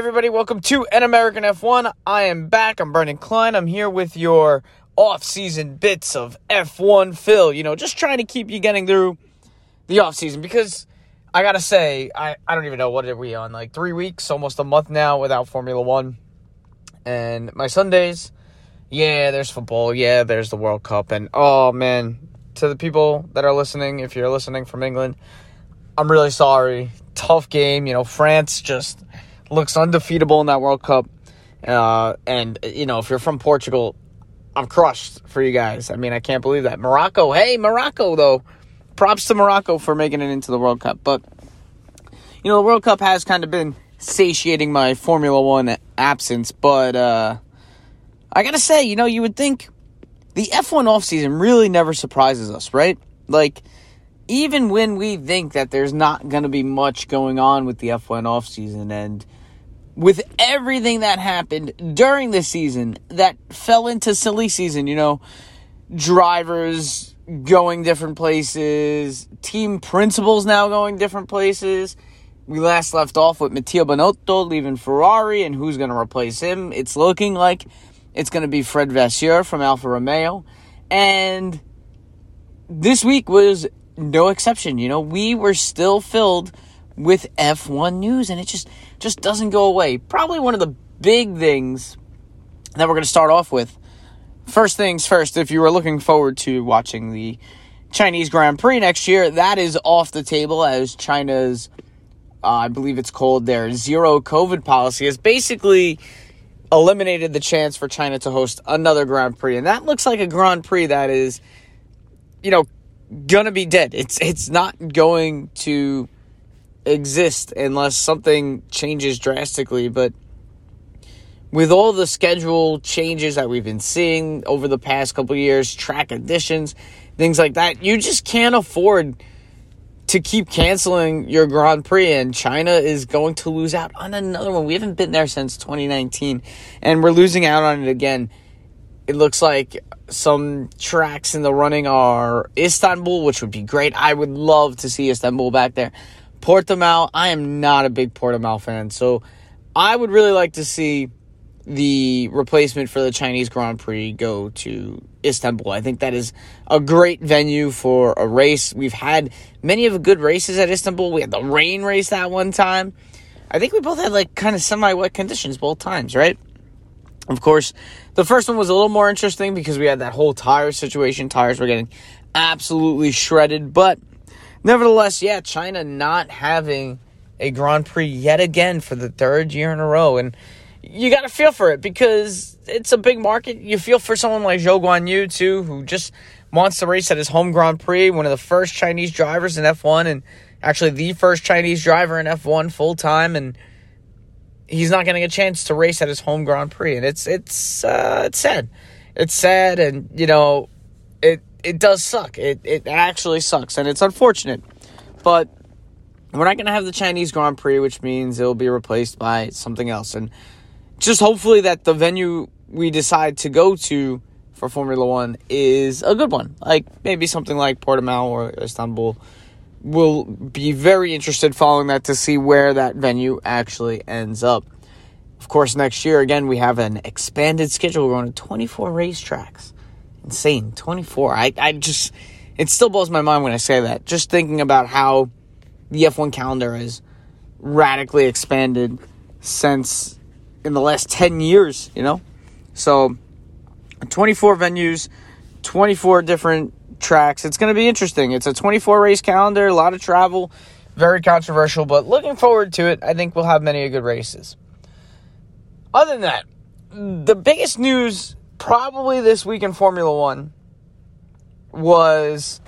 everybody, welcome to An American F1. I am back. I'm Brendan Klein. I'm here with your off-season bits of F1 Phil. You know, just trying to keep you getting through the off-season because I gotta say, I, I don't even know what are we on, like three weeks, almost a month now without Formula One. And my Sundays, yeah, there's football, yeah, there's the World Cup, and oh man, to the people that are listening, if you're listening from England, I'm really sorry. Tough game, you know, France just looks undefeatable in that World Cup. Uh, and, you know, if you're from Portugal, I'm crushed for you guys. I mean, I can't believe that. Morocco, hey, Morocco, though. Props to Morocco for making it into the World Cup. But, you know, the World Cup has kind of been satiating my Formula One absence. But, uh, I gotta say, you know, you would think the F1 offseason really never surprises us, right? Like, even when we think that there's not going to be much going on with the F1 offseason and with everything that happened during the season that fell into silly season, you know, drivers going different places, team principals now going different places. We last left off with Matteo Binotto leaving Ferrari and who's going to replace him. It's looking like it's going to be Fred Vasseur from Alfa Romeo. And this week was no exception. You know, we were still filled with F1 news and it just just doesn't go away. Probably one of the big things that we're going to start off with. First things first, if you were looking forward to watching the Chinese Grand Prix next year, that is off the table as China's uh, I believe it's called their zero COVID policy has basically eliminated the chance for China to host another Grand Prix. And that looks like a Grand Prix that is, you know, gonna be dead. It's it's not going to exist unless something changes drastically. But with all the schedule changes that we've been seeing over the past couple years, track additions, things like that, you just can't afford to keep canceling your Grand Prix, and China is going to lose out on another one. We haven't been there since 2019, and we're losing out on it again. It looks like some tracks in the running are Istanbul, which would be great. I would love to see Istanbul back there. Portimao, I am not a big Portimao fan, so I would really like to see the replacement for the Chinese Grand Prix go to Istanbul. I think that is a great venue for a race. We've had many of the good races at Istanbul. We had the rain race that one time. I think we both had like kind of semi wet conditions both times, right? Of course, the first one was a little more interesting because we had that whole tire situation. Tires were getting absolutely shredded, but nevertheless, yeah, China not having a Grand Prix yet again for the third year in a row. And you got to feel for it because it's a big market. You feel for someone like Zhou Guan Yu, too, who just wants to race at his home Grand Prix, one of the first Chinese drivers in F1, and actually the first Chinese driver in F1 full time. And he's not getting a chance to race at his home Grand Prix. And it's, it's, uh, it's sad. It's sad, and, you know, it, does suck. It, it actually sucks, and it's unfortunate. But we're not going to have the Chinese Grand Prix, which means it'll be replaced by something else. And just hopefully that the venue we decide to go to for Formula One is a good one. Like maybe something like Portimao or Istanbul. Will be very interested following that to see where that venue actually ends up. Of course, next year again we have an expanded schedule. We're going to 24 racetracks. Insane, 24. I I just it still blows my mind when I say that. Just thinking about how the F1 calendar has radically expanded since in the last 10 years, you know? So 24 venues, 24 different tracks. It's going to be interesting. It's a 24 race calendar, a lot of travel, very controversial, but looking forward to it. I think we'll have many good races. Other than that, the biggest news probably this week in Formula One was,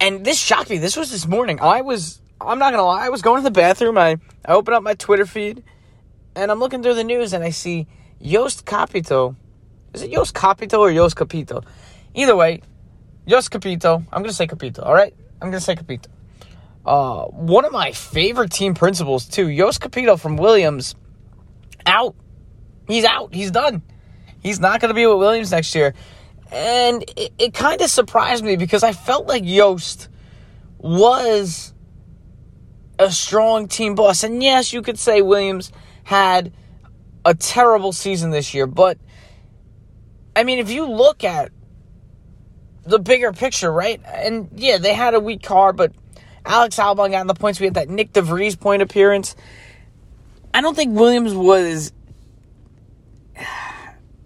and this shocked me. This was this morning. I was, I'm not gonna lie, I was going to the bathroom. I, I opened up my Twitter feed, and I'm looking through the news, and I see Jost Capito. Is it Jost Capito or Jost Capito? Either way, Jost Capito. I'm gonna say Capito. All right, I'm gonna say Capito. Uh, one of my favorite team principals too. Jost Capito from Williams, out. He's out. He's done. He's not going to be with Williams next year. And it, it kind of surprised me because I felt like Jost was a strong team boss. And yes, you could say Williams had a terrible season this year, but I mean, if you look at the bigger picture, right? And yeah, they had a weak car, but Alex Albon got in the points. We had that Nick de Vries point appearance. I don't think Williams was.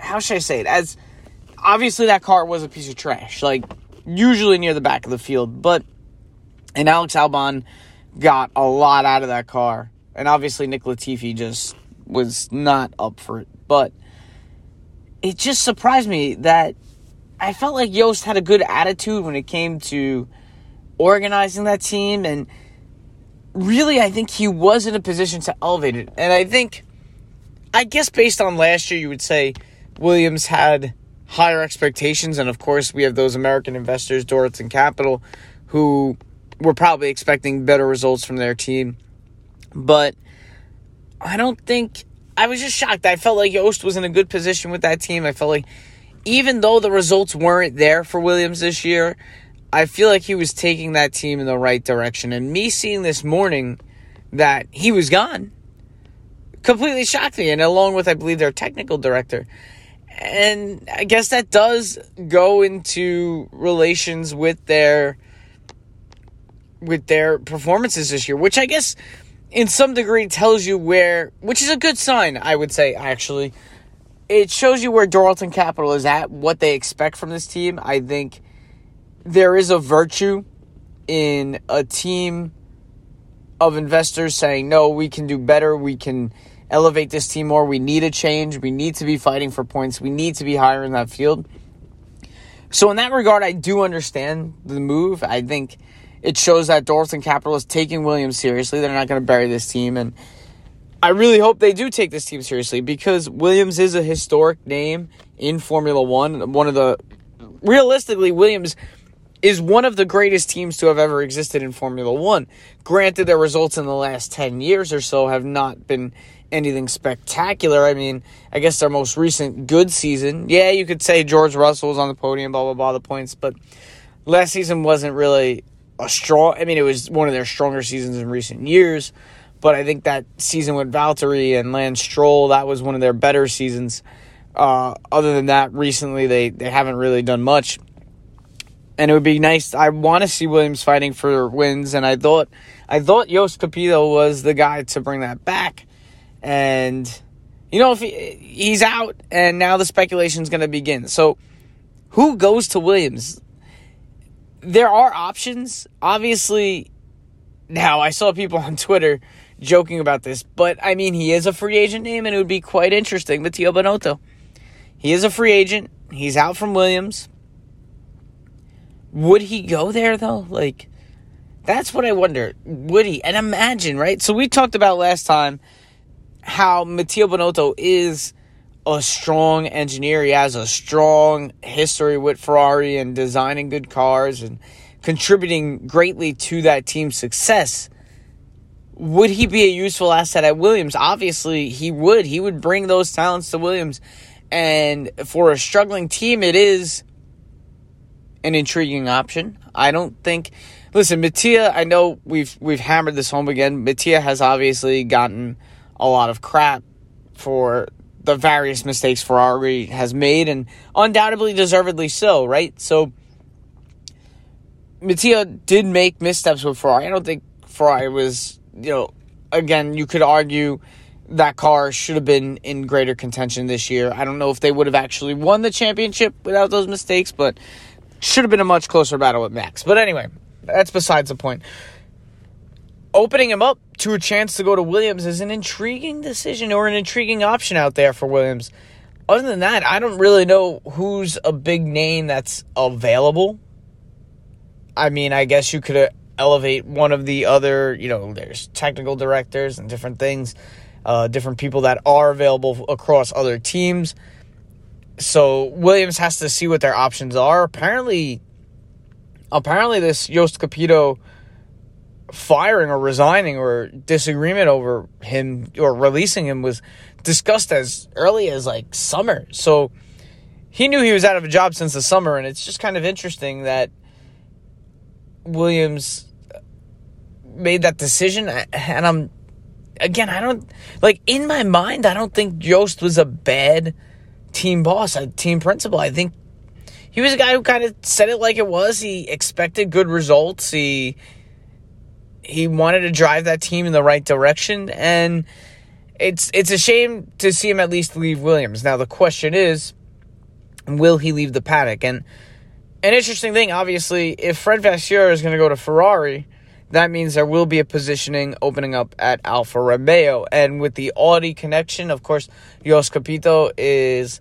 How should I say it? As obviously that car was a piece of trash, like usually near the back of the field, but and Alex Albon got a lot out of that car, and obviously Nick Latifi just was not up for it, but it just surprised me that I felt like Jost had a good attitude when it came to organizing that team and really I think he was in a position to elevate it. And I think I guess based on last year you would say Williams had higher expectations and of course we have those American investors Dorilton Capital who were probably expecting better results from their team. But I don't think I was just shocked. I felt like Jost was in a good position with that team. I felt like even though the results weren't there for Williams this year, I feel like he was taking that team in the right direction. And me seeing this morning that he was gone completely shocked me. And along with, I believe, their technical director. And I guess that does go into relations with their with their performances this year, which I guess in some degree tells you where, which is a good sign, I would say, actually. It shows you where Dorilton Capital is at, what they expect from this team. I think there is a virtue in a team of investors saying, no, we can do better. We can elevate this team more. We need a change. We need to be fighting for points. We need to be higher in that field. So, in that regard, I do understand the move. I think it shows that Dorilton Capital is taking Williams seriously. They're not going to bury this team. And I really hope they do take this team seriously because Williams is a historic name in Formula One. One of the, realistically, Williams is one of the greatest teams to have ever existed in Formula One. Granted, their results in the last 10 years or so have not been anything spectacular. I mean, I guess their most recent good season, yeah, you could say George Russell was on the podium, blah, blah, blah, the points, but last season wasn't really a strong. I mean, it was one of their stronger seasons in recent years. But I think that season with Valtteri and Lance Stroll, that was one of their better seasons. Uh, other than that, recently they, they haven't really done much. And it would be nice. I want to see Williams fighting for wins, and I thought I thought Jost Capito was the guy to bring that back. And you know, if he, he's out, and now the speculation is going to begin. So, who goes to Williams? there are options. Obviously, now I saw people on Twitter joking about this, but I mean, he is a free agent name, and it would be quite interesting. Matteo Binotto. He is a free agent. He's out from Williams. Would he go there though? Like, that's what I wonder. Would he? And imagine, right? So we talked about last time how Matteo Binotto is a strong engineer. He has a strong history with Ferrari and designing good cars and contributing greatly to that team's success. Would he be a useful asset at Williams? Obviously, he would. He would bring those talents to Williams. And for a struggling team, it is an intriguing option. I don't think. Listen, Mattia. I know we've we've hammered this home again. Mattia has obviously gotten a lot of crap for the various mistakes Ferrari has made, and undoubtedly deservedly so, right? So, Mattia did make missteps with Ferrari. I don't think Ferrari was, you know, again, you could argue that car should have been in greater contention this year. I don't know if they would have actually won the championship without those mistakes, but should have been a much closer battle with Max. But anyway, that's besides the point opening him up to a chance to go to Williams is an intriguing decision or an intriguing option out there for Williams. Other than that, I don't really know who's a big name that's available. I mean, I guess you could uh, elevate one of the other, you know, there's technical directors and different things, uh, different people that are available across other teams. So Williams has to see what their options are. Apparently, apparently this Jost Capito firing or resigning or disagreement over him or releasing him was discussed as early as like summer. So he knew he was out of a job since the summer, and it's just kind of interesting that Williams uh, made that decision. And I'm again, I don't like in my mind. I don't think Jost was a bad team boss, a team principal. I think he was a guy who kind of said it like it was. He expected good results. He he wanted to drive that team in the right direction, and it's it's a shame to see him at least leave Williams. Now the question is, will he leave the paddock? And an interesting thing, obviously, if Fred Vasseur is going to go to Ferrari, that means there will be a positioning opening up at Alfa Romeo. And with the Audi connection, of course, Jost Capito is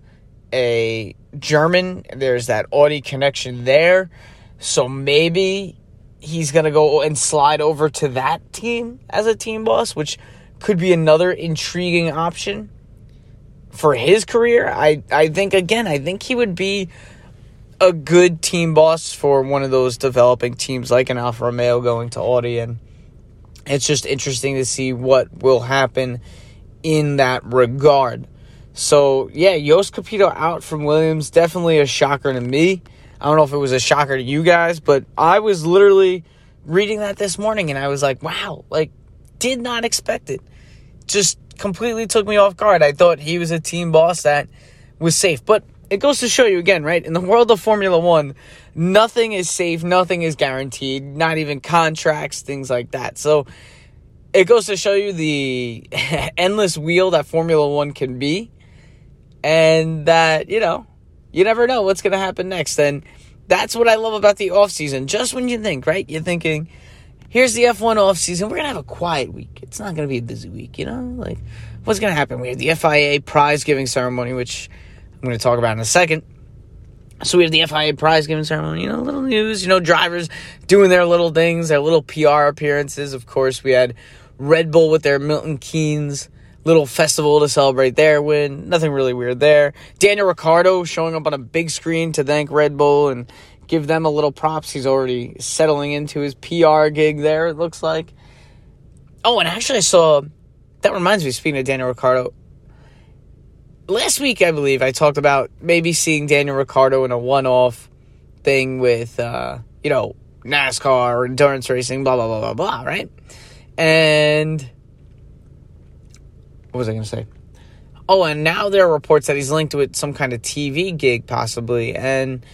a German. There's that Audi connection there. So maybe he's going to go and slide over to that team as a team boss, which could be another intriguing option for his career. I, I think, again, I think he would be a good team boss for one of those developing teams like an Alfa Romeo going to Audi. And it's just interesting to see what will happen in that regard. So, yeah, Jost Capito out from Williams, definitely a shocker to me. I don't know if it was a shocker to you guys, but I was literally reading that this morning and I was like, wow, like, did not expect it. Just completely took me off guard. I thought he was a team boss that was safe. But it goes to show you again, right? In the world of Formula One, nothing is safe, nothing is guaranteed, not even contracts, things like that. So it goes to show you the endless wheel that Formula One can be, and that, you know, you never know what's going to happen next. And that's what I love about the off season. Just when you think, right? You're thinking, here's the F1 off season. We're going to have a quiet week. It's not going to be a busy week, you know? Like, what's going to happen? We have the FIA prize giving ceremony, which I'm going to talk about in a second. So we have the FIA prize giving ceremony, you know, little news, you know, drivers doing their little things, their little PR appearances. Of course, we had Red Bull with their Milton Keynes little festival to celebrate their win. Nothing really weird there. Daniel Ricciardo showing up on a big screen to thank Red Bull and give them a little props. He's already settling into his PR gig there, it looks like. Oh, and actually, I saw that reminds me, speaking of Daniel Ricciardo, last week, I believe, I talked about maybe seeing Daniel Ricciardo in a one off thing with, uh, you know, NASCAR or endurance racing, blah, blah, blah, blah, blah, right? And what was I going to say? Oh, and now there are reports that he's linked with some kind of TV gig, possibly. And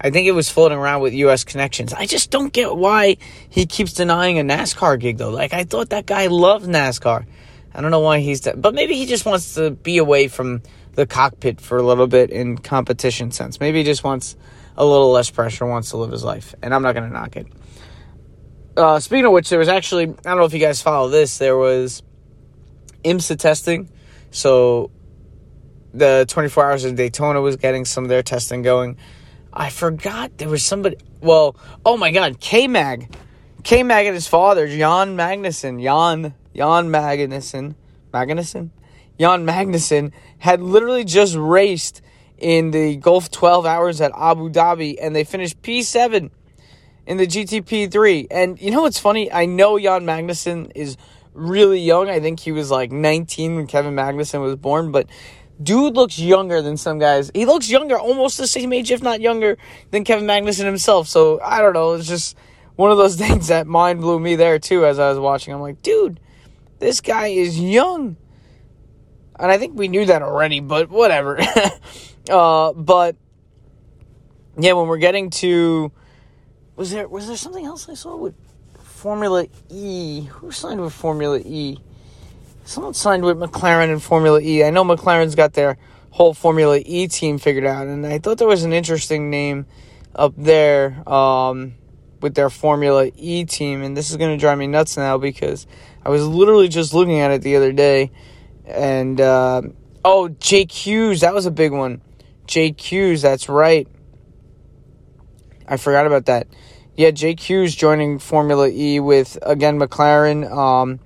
I think it was floating around with U.S. connections. I just don't get why he keeps denying a NASCAR gig, though. Like, I thought that guy loved NASCAR. I don't know why he's, de- but maybe he just wants to be away from the cockpit for a little bit in competition sense. Maybe he just wants a little less pressure, wants to live his life, and I'm not going to knock it. Uh, speaking of which, there was actually I don't know if you guys follow this. There was IMSA testing, so the 24 hours of Daytona was getting some of their testing going. I forgot there was somebody. Well, oh my God, K Mag, K Mag and his father, Jan Magnussen, Jan Jan Magnussen, Magnussen, Jan Magnussen had literally just raced in the Gulf 12 hours at Abu Dhabi and they finished P7 in the GTP3. And you know what's funny? I know Jan Magnussen is really young. I think he was like 19 when Kevin Magnussen was born, but dude looks younger than some guys. He looks younger, almost the same age, if not younger, than Kevin Magnussen himself. So I don't know. It's just one of those things that mind blew me there too as I was watching. I'm like, dude, this guy is young and I think we knew that already, but whatever. uh, but yeah, when we're getting to was there was there something else I saw with Formula E? Who signed with Formula E? Someone signed with McLaren in Formula E. I know McLaren's got their whole Formula E team figured out, and I thought there was an interesting name up there um, with their Formula E team, and this is going to drive me nuts now because I was literally just looking at it the other day and uh, oh, Jake Hughes, that was a big one. Jake Hughes, that's right. I forgot about that. Yeah, Jake Hughes joining Formula E with again McLaren. Um,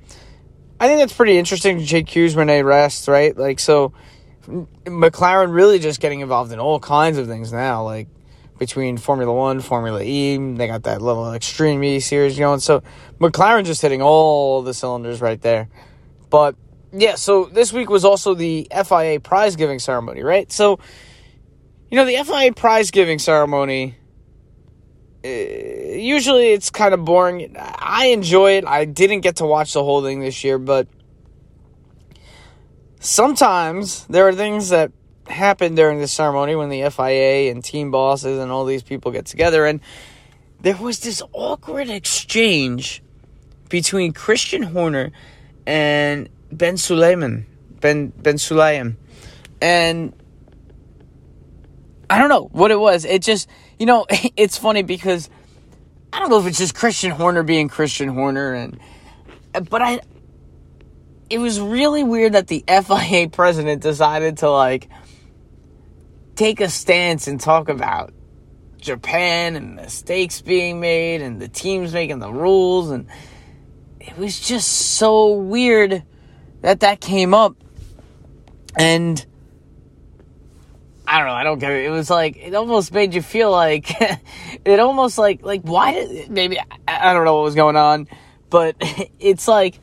I think that's pretty interesting. Jake Hughes, Rene Rast, right? Like so, McLaren really just getting involved in all kinds of things now. Like between Formula One, Formula E, they got that little Extreme E series going. So McLaren just hitting all the cylinders right there. But yeah, so this week was also the FIA prize giving ceremony, right? So, you know, the FIA prize giving ceremony, Uh, usually it's kind of boring. I enjoy it. I didn't get to watch the whole thing this year, but sometimes there are things that happen during the ceremony when the FIA and team bosses and all these people get together and there was this awkward exchange between Christian Horner and Ben Sulayem. Ben Ben Sulayem. And I don't know what it was. It just, you know, it's funny because I don't know if it's just Christian Horner being Christian Horner and but I it was really weird that the FIA president decided to like take a stance and talk about Japan and mistakes being made and the teams making the rules. And it was just so weird that that came up. And I don't know, I don't get it. It was like it almost made you feel like it almost like like why did maybe I, I don't know what was going on, but it's like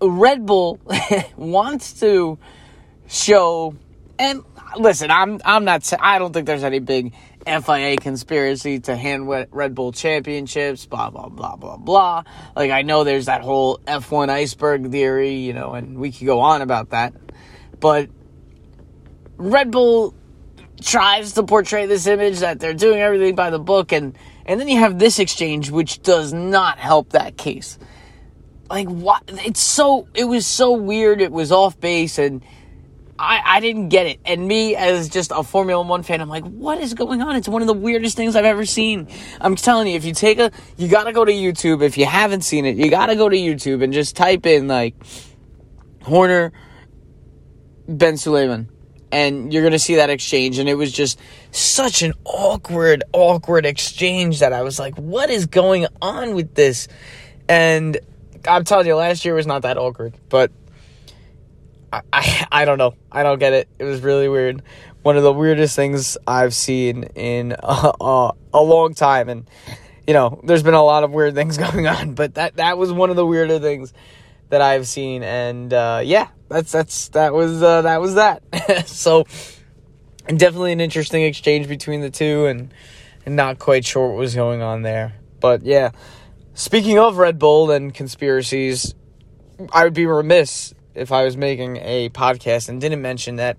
Red Bull wants to show and listen, I'm I'm not I don't think there's any big FIA conspiracy to hand Red Bull championships, blah blah blah blah blah. Like I know there's that whole F1 iceberg theory, you know, and we could go on about that. But Red Bull tries to portray this image that they're doing everything by the book and and then you have this exchange which does not help that case. Like what it's so it was so weird, it was off base and I, I didn't get it. And me, as just a Formula One fan, I'm like, what is going on? It's one of the weirdest things I've ever seen. I'm telling you, if you take a, you gotta go to YouTube. If you haven't seen it, you gotta go to YouTube and just type in, like, Horner, Ben Sulayem. And you're gonna see that exchange. And it was just such an awkward, awkward exchange that I was like, what is going on with this? And I'm telling you, last year was not that awkward. But I, I, I don't know. I don't get it. It was really weird. One of the weirdest things I've seen in a long time, and you know, there's been a lot of weird things going on, but that that was one of the weirder things that I've seen, and uh, yeah, that's that's that was uh, that was that. so, definitely an interesting exchange between the two, and and not quite sure what was going on there, but yeah. Speaking of Red Bull and conspiracies, I would be remiss if I was making a podcast and didn't mention that,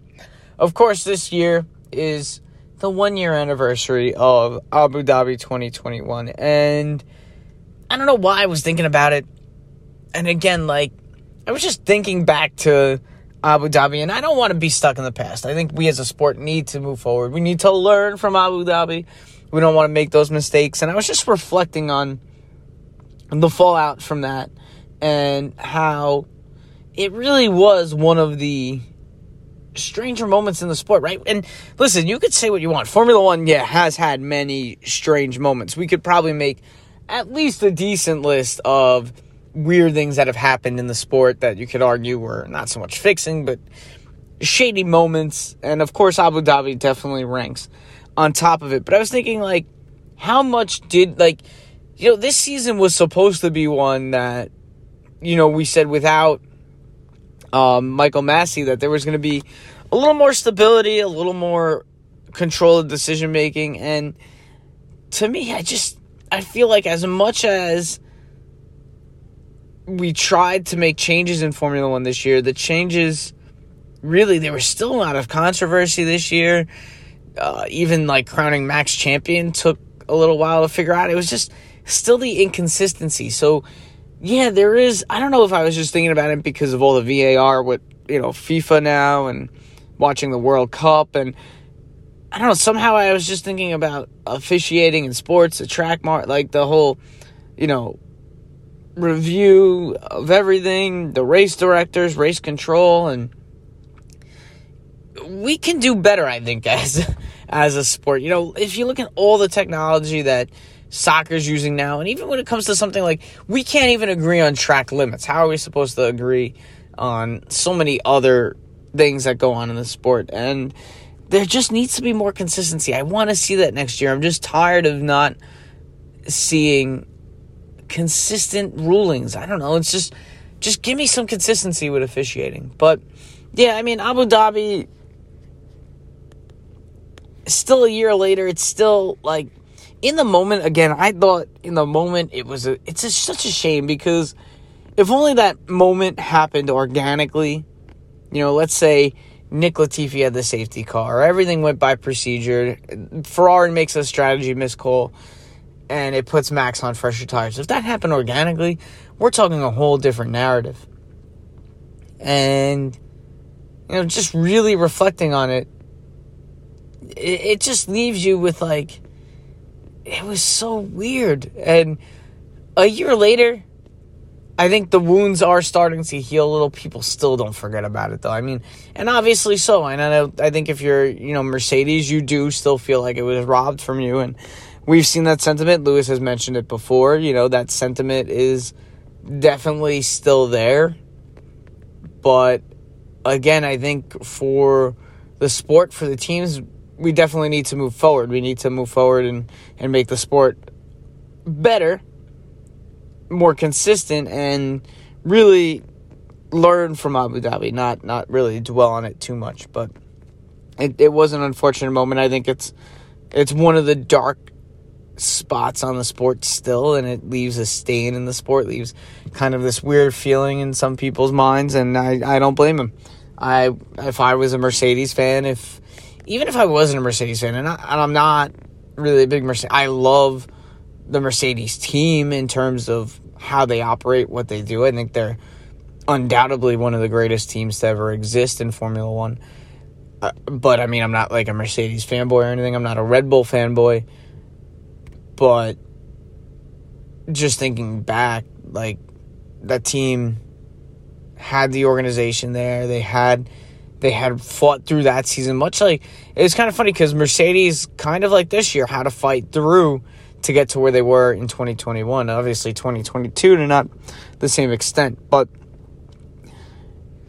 of course, this year is the one year anniversary of Abu Dhabi 2021. And I don't know why I was thinking about it. And again, like, I was just thinking back to Abu Dhabi, and I don't want to be stuck in the past. I think we as a sport need to move forward. We need to learn from Abu Dhabi. We don't want to make those mistakes. And I was just reflecting on the fallout from that and how it really was one of the stranger moments in the sport, right? And listen, you could say what you want. Formula One, yeah, has had many strange moments. We could probably make at least a decent list of weird things that have happened in the sport that you could argue were not so much fixing, but shady moments. And of course, Abu Dhabi definitely ranks on top of it. But I was thinking, like, how much did, like, you know, this season was supposed to be one that, you know, we said without um, Michael Masi that there was going to be a little more stability, a little more control of decision making. And to me, I just I feel like as much as we tried to make changes in Formula One this year, the changes really there was still a lot of controversy this year. Uh, even like crowning Max champion took a little while to figure out. It was just still the inconsistency. So yeah, there is. I don't know if I was just thinking about it because of all the VAR with you know FIFA now and watching the World Cup and I don't know. Somehow I was just thinking about officiating in sports, the track mark, like the whole, you know, review of everything, the race directors, race control, and we can do better. I think as as a sport, you know, if you look at all the technology that soccer's using now. And even when it comes to something like we can't even agree on track limits. How are we supposed to agree on so many other things that go on in the sport? And there just needs to be more consistency. I want to see that next year. I'm just tired of not seeing consistent rulings. I don't know. It's just just give me some consistency with officiating. But yeah, I mean Abu Dhabi still a year later, it's still like in the moment, again, I thought in the moment it was a, it's a, such a shame because if only that moment happened organically you know, let's say Nick Latifi had the safety car, everything went by procedure. Ferrari makes a strategy miss call, and it puts Max on fresher tires. If that happened organically, we're talking a whole different narrative. And you know, just really reflecting on it, it, it just leaves you with like, it was so weird. And a year later, I think the wounds are starting to heal a little. People still don't forget about it though. I mean, and obviously so. And I know I think if you're, you know, Mercedes, you do still feel like it was robbed from you and we've seen that sentiment. Lewis has mentioned it before, you know, that sentiment is definitely still there. But again, I think for the sport, for the teams, we definitely need to move forward. We need to move forward and, and make the sport better more consistent and really learn from Abu Dhabi, not not really dwell on it too much. But it, it was an unfortunate moment. I think it's it's one of the dark spots on the sport still, and it leaves a stain in the sport, leaves kind of this weird feeling in some people's minds, and I, I don't blame them I if I was a Mercedes fan, if even if I wasn't a Mercedes fan, and, I, and I'm not really a big Mercedes, I love the Mercedes team in terms of how they operate, what they do. I think they're undoubtedly one of the greatest teams to ever exist in Formula One. Uh, but I mean, I'm not like a Mercedes fanboy or anything. I'm not a Red Bull fanboy. But just thinking back, like that team had the organization there. They had they had fought through that season. Much like it was kind of funny because Mercedes, kind of like this year, had to fight through to get to where they were in 2021. Obviously, 2022 to not the same extent, but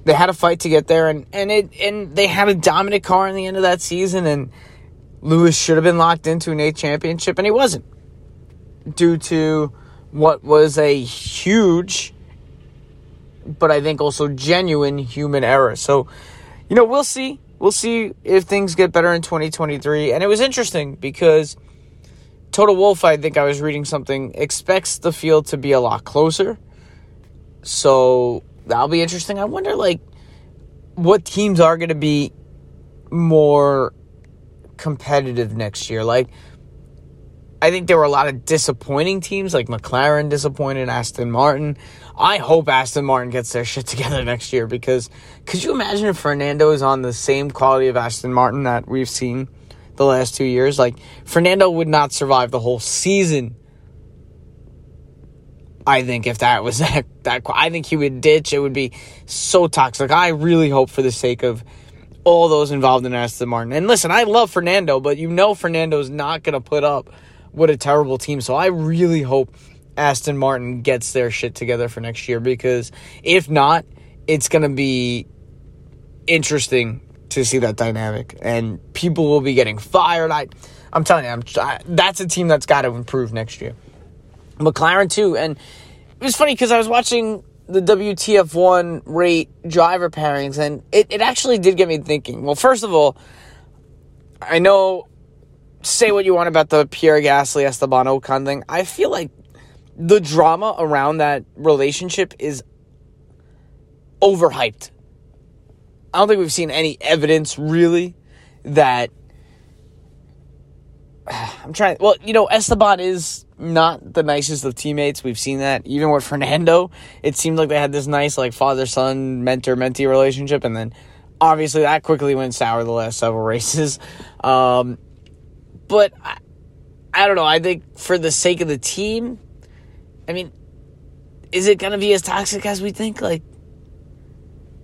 they had a fight to get there, and and it and they had a dominant car in the end of that season, and Lewis should have been locked into an eighth championship, and he wasn't due to what was a huge, but I think also genuine human error. So, you know, we'll see. We'll see if things get better in 2023. And it was interesting because Toto Wolff, I think I was reading something, expects the field to be a lot closer. So that'll be interesting. I wonder, like, what teams are going to be more competitive next year. Like, I think there were a lot of disappointing teams, like McLaren disappointed, Aston Martin. I hope Aston Martin gets their shit together next year because could you imagine if Fernando is on the same quality of Aston Martin that we've seen the last two years. Like Fernando would not survive the whole season. I think if that was that, that I think he would ditch. It would be so toxic. I really hope for the sake of all those involved in Aston Martin. And listen, I love Fernando, but you know Fernando's not going to put up with a terrible team. So I really hope Aston Martin gets their shit together for next year because if not, it's going to be interesting to see that dynamic, and people will be getting fired. I, I'm telling you, I'm, I, that's a team that's got to improve next year. McLaren too, and it was funny because I was watching the WTF1 rate driver pairings, and it, it actually did get me thinking. Well, first of all, I know, say what you want about the Pierre Gasly Esteban Ocon thing. I feel like the drama around that relationship is overhyped. I don't think we've seen any evidence really that I'm trying. Well, you know, Esteban is not the nicest of teammates. We've seen that even with Fernando. It seemed like they had this nice like father son mentor mentee relationship, and then obviously that quickly went sour the last several races. Um, but I, I don't know. I think for the sake of the team, I mean, is it going to be as toxic as we think? Like,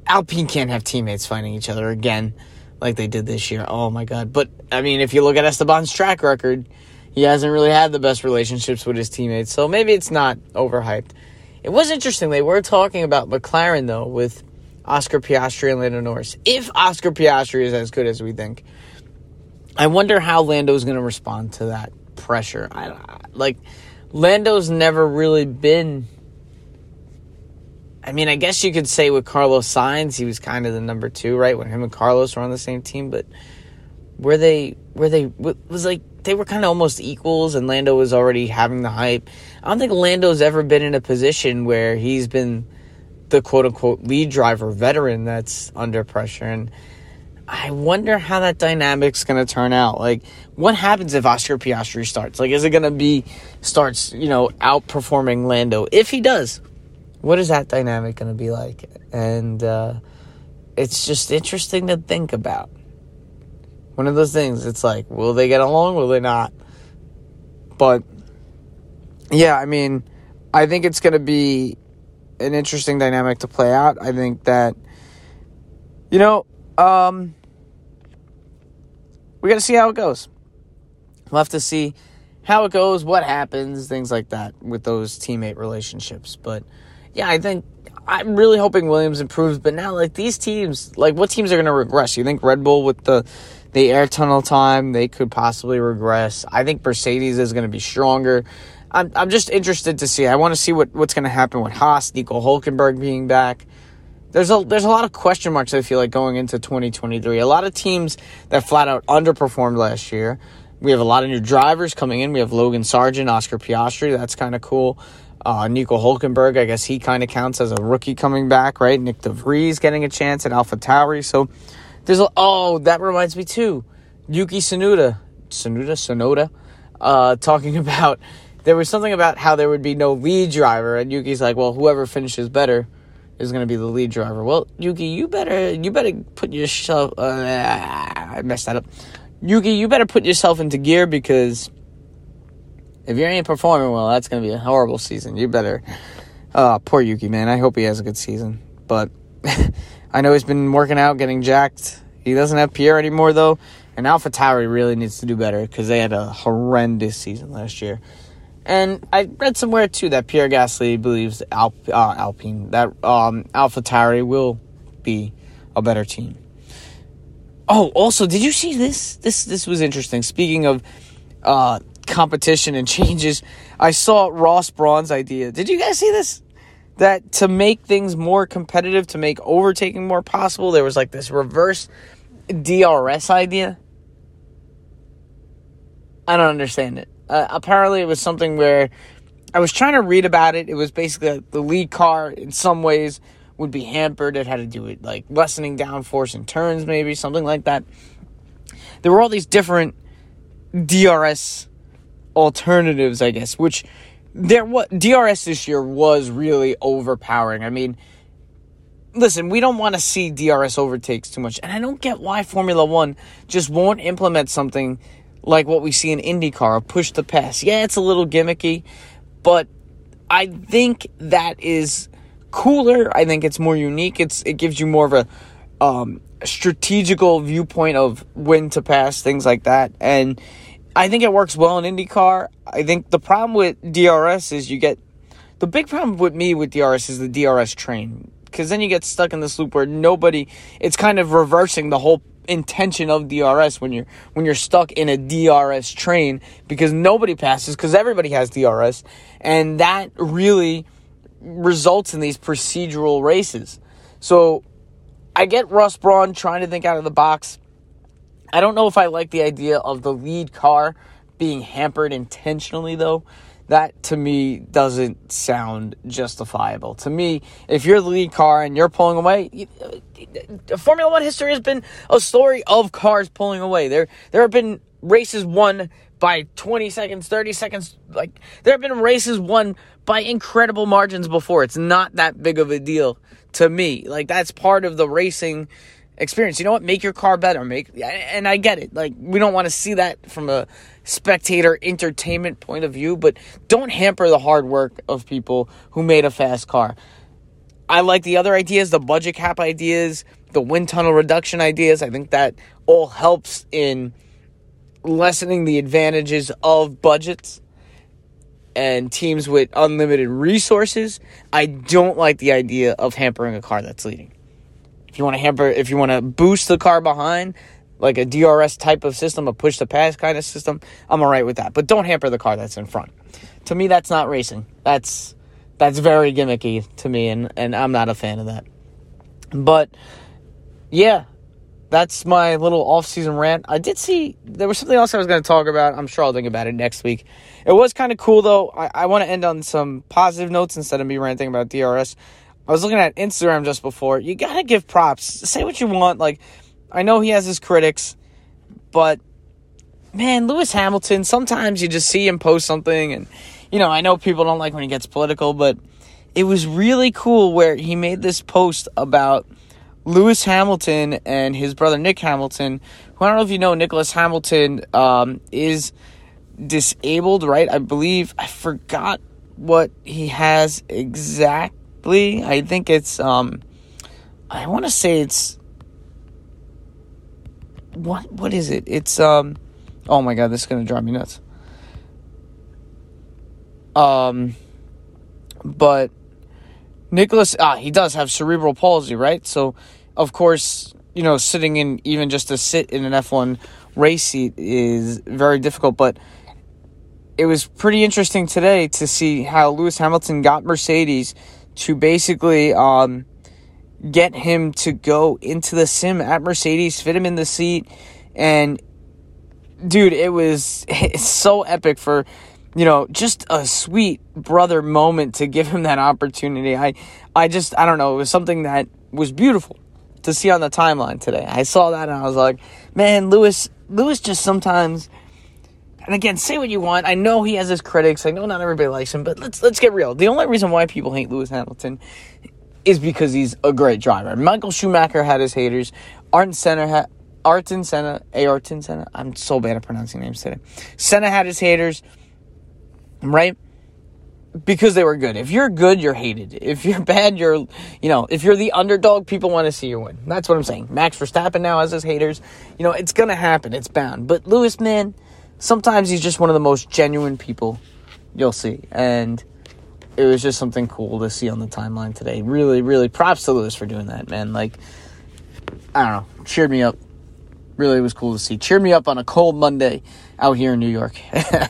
Alpine can't have teammates fighting each other again like they did this year. Oh my god. But I mean, if you look at Esteban's track record, he hasn't really had the best relationships with his teammates. So maybe it's not overhyped. It was interesting. They were talking about McLaren though with Oscar Piastri and Lando Norris. If Oscar Piastri is as good as we think, I wonder how Lando's going to respond to that pressure. I like Lando's never really been I mean, I guess you could say with Carlos Sainz, he was kind of the number two, right? When him and Carlos were on the same team, but were they were they was like they were kind of almost equals, and Lando was already having the hype. I don't think Lando's ever been in a position where he's been the quote unquote lead driver veteran that's under pressure. And I wonder how that dynamic's going to turn out. Like, what happens if Oscar Piastri starts? Like, is it going to be starts, you know, outperforming Lando? If he does, what is that dynamic going to be like? And uh, it's just interesting to think about. One of those things, it's like, will they get along? Will they not? But, yeah, I mean, I think it's going to be an interesting dynamic to play out. I think that, you know, um, we got to see how it goes. We'll have to see how it goes, what happens, things like that with those teammate relationships. But yeah, I think I'm really hoping Williams improves. But now, like these teams, like what teams are going to regress? You think Red Bull with the the air tunnel time, they could possibly regress. I think Mercedes is going to be stronger. I'm, I'm just interested to see. I want to see what, what's going to happen with Haas, Nico Hulkenberg being back there's a there's a lot of question marks I feel like going into 2023. A lot of teams that flat out underperformed last year. We have a lot of new drivers coming in. We have Logan Sargeant, Oscar Piastri. That's kind of cool. Uh, Nico Hulkenberg, I guess he kind of counts as a rookie coming back, right? Nick de Vries getting a chance at Alpha AlphaTauri. So there's a, oh, that reminds me too. Yuki Tsunoda, Tsunoda, Tsunoda, uh, talking about there was something about how there would be no lead driver, and Yuki's like, well, whoever finishes better is going to be the lead driver. Well, Yuki, you better you better put yourself. Uh, I messed that up. Yuki, you better put yourself into gear because if you ain't performing well, that's going to be a horrible season. You better. Uh, poor Yuki, man. I hope he has a good season. But I know he's been working out, getting jacked. He doesn't have Pierre anymore though, and AlphaTauri really needs to do better because they had a horrendous season last year. And I read somewhere too that Pierre Gasly believes uh, Alpine that um, AlphaTauri will be a better team. Oh, also, did you see this? This this was interesting. Speaking of uh, competition and changes, I saw Ross Brawn's idea. Did you guys see this? That to make things more competitive, to make overtaking more possible, there was like this reverse DRS idea. I don't understand it. Uh, apparently, it was something where I was trying to read about it. It was basically the lead car, in some ways, would be hampered. It had to do with like lessening downforce in turns, maybe something like that. There were all these different DRS alternatives, I guess, which there what DRS this year was really overpowering. I mean, listen, we don't want to see DRS overtakes too much, and I don't get why Formula One just won't implement something like what we see in IndyCar, a push the pass. Yeah, it's a little gimmicky, but I think that is cooler. I think it's more unique. It's it gives you more of a um, strategical viewpoint of when to pass things like that, and I think it works well in IndyCar. I think the problem with DRS is you get the big problem with me with DRS is the DRS train because then you get stuck in this loop where nobody. It's kind of reversing the whole intention of DRS when you're when you're stuck in a DRS train because nobody passes because everybody has DRS and that really results in these procedural races. So I get Ross Brawn trying to think out of the box. I don't know if I like the idea of the lead car being hampered intentionally though that to me doesn't sound justifiable. To me, if you're the lead car and you're pulling away, uh, Formula One history has been a story of cars pulling away. There, there have been races won by 20 seconds, 30 seconds. Like there have been races won by incredible margins before. It's not that big of a deal to me. Like that's part of the racing experience. You know what? Make your car better. Make and I get it. Like we don't want to see that from a spectator entertainment point of view, but don't hamper the hard work of people who made a fast car. I like the other ideas, the budget cap ideas, the wind tunnel reduction ideas. I think that all helps in lessening the advantages of budgets and teams with unlimited resources. I don't like the idea of hampering a car that's leading. If you want to hamper, if you want to boost the car behind, like a DRS type of system, a push to pass kind of system, I'm all right with that. But don't hamper the car that's in front. To me, that's not racing. That's that's very gimmicky to me, and, and I'm not a fan of that. But yeah, that's my little off-season rant. I did see there was something else I was going to talk about. I'm sure I'll think about it next week. It was kind of cool though. I, I want to end on some positive notes instead of me ranting about DRS. I was looking at Instagram just before. You gotta give props. Say what you want. Like, I know he has his critics, but man, Lewis Hamilton. Sometimes you just see him post something, and you know, I know people don't like when he gets political, but it was really cool where he made this post about Lewis Hamilton and his brother Nick Hamilton. Who I don't know if you know, Nicholas Hamilton um, is disabled, right? I believe I forgot what he has I think it's um I want to say it's what what is it? It's um oh my god, this is to drive me nuts. Um but Nicolas ah he does have cerebral palsy, right? So of course, you know, sitting in even just to sit in an F1 race seat is very difficult, but it was pretty interesting today to see how Lewis Hamilton got Mercedes to basically um, get him to go into the sim at Mercedes, fit him in the seat, and dude, it was so epic for you know just a sweet brother moment to give him that opportunity. I I just I don't know, it was something that was beautiful to see on the timeline today. I saw that and I was like, man, Lewis Lewis just sometimes and again, say what you want. I know he has his critics. I know not everybody likes him, but let's let's get real. The only reason why people hate Lewis Hamilton is because he's a great driver. Michael Schumacher had his haters. Ayrton Senna had Ayrton Senna, eh, Ayrton Senna. I'm so bad at pronouncing names today. Senna had his haters, right? Because they were good. If you're good, you're hated. If you're bad, you're, you know, if you're the underdog, people want to see you win. That's what I'm saying. Max Verstappen now has his haters. You know, it's going to happen. It's bound. But Lewis, man, sometimes he's just one of the most genuine people you'll see. And it was just something cool to see on the timeline today. Really, really props to Lewis for doing that, man. Like, I don't know, cheered me up. Really was cool to see. Cheered me up on a cold Monday out here in New York.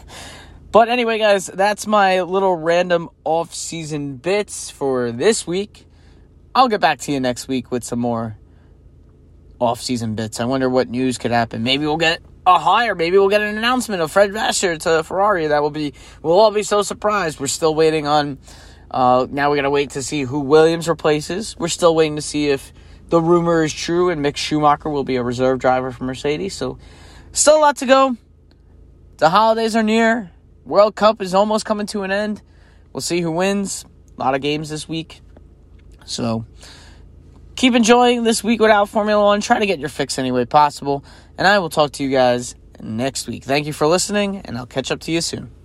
but anyway, guys, that's my little random off season bits for this week. I'll get back to you next week with some more off season bits. I wonder what news could happen. Maybe we'll get a hire. Maybe we'll get an announcement of Fred Vasseur to Ferrari. That will be, we'll all be so surprised. We're still waiting on, uh, now we got to wait to see who Williams replaces. We're still waiting to see if the rumor is true and Mick Schumacher will be a reserve driver for Mercedes. So, still a lot to go. The holidays are near. World Cup is almost coming to an end. We'll see who wins. A lot of games this week. So, keep enjoying this week without Formula One. Try to get your fix any way possible. And I will talk to you guys next week. Thank you for listening, and I'll catch up to you soon.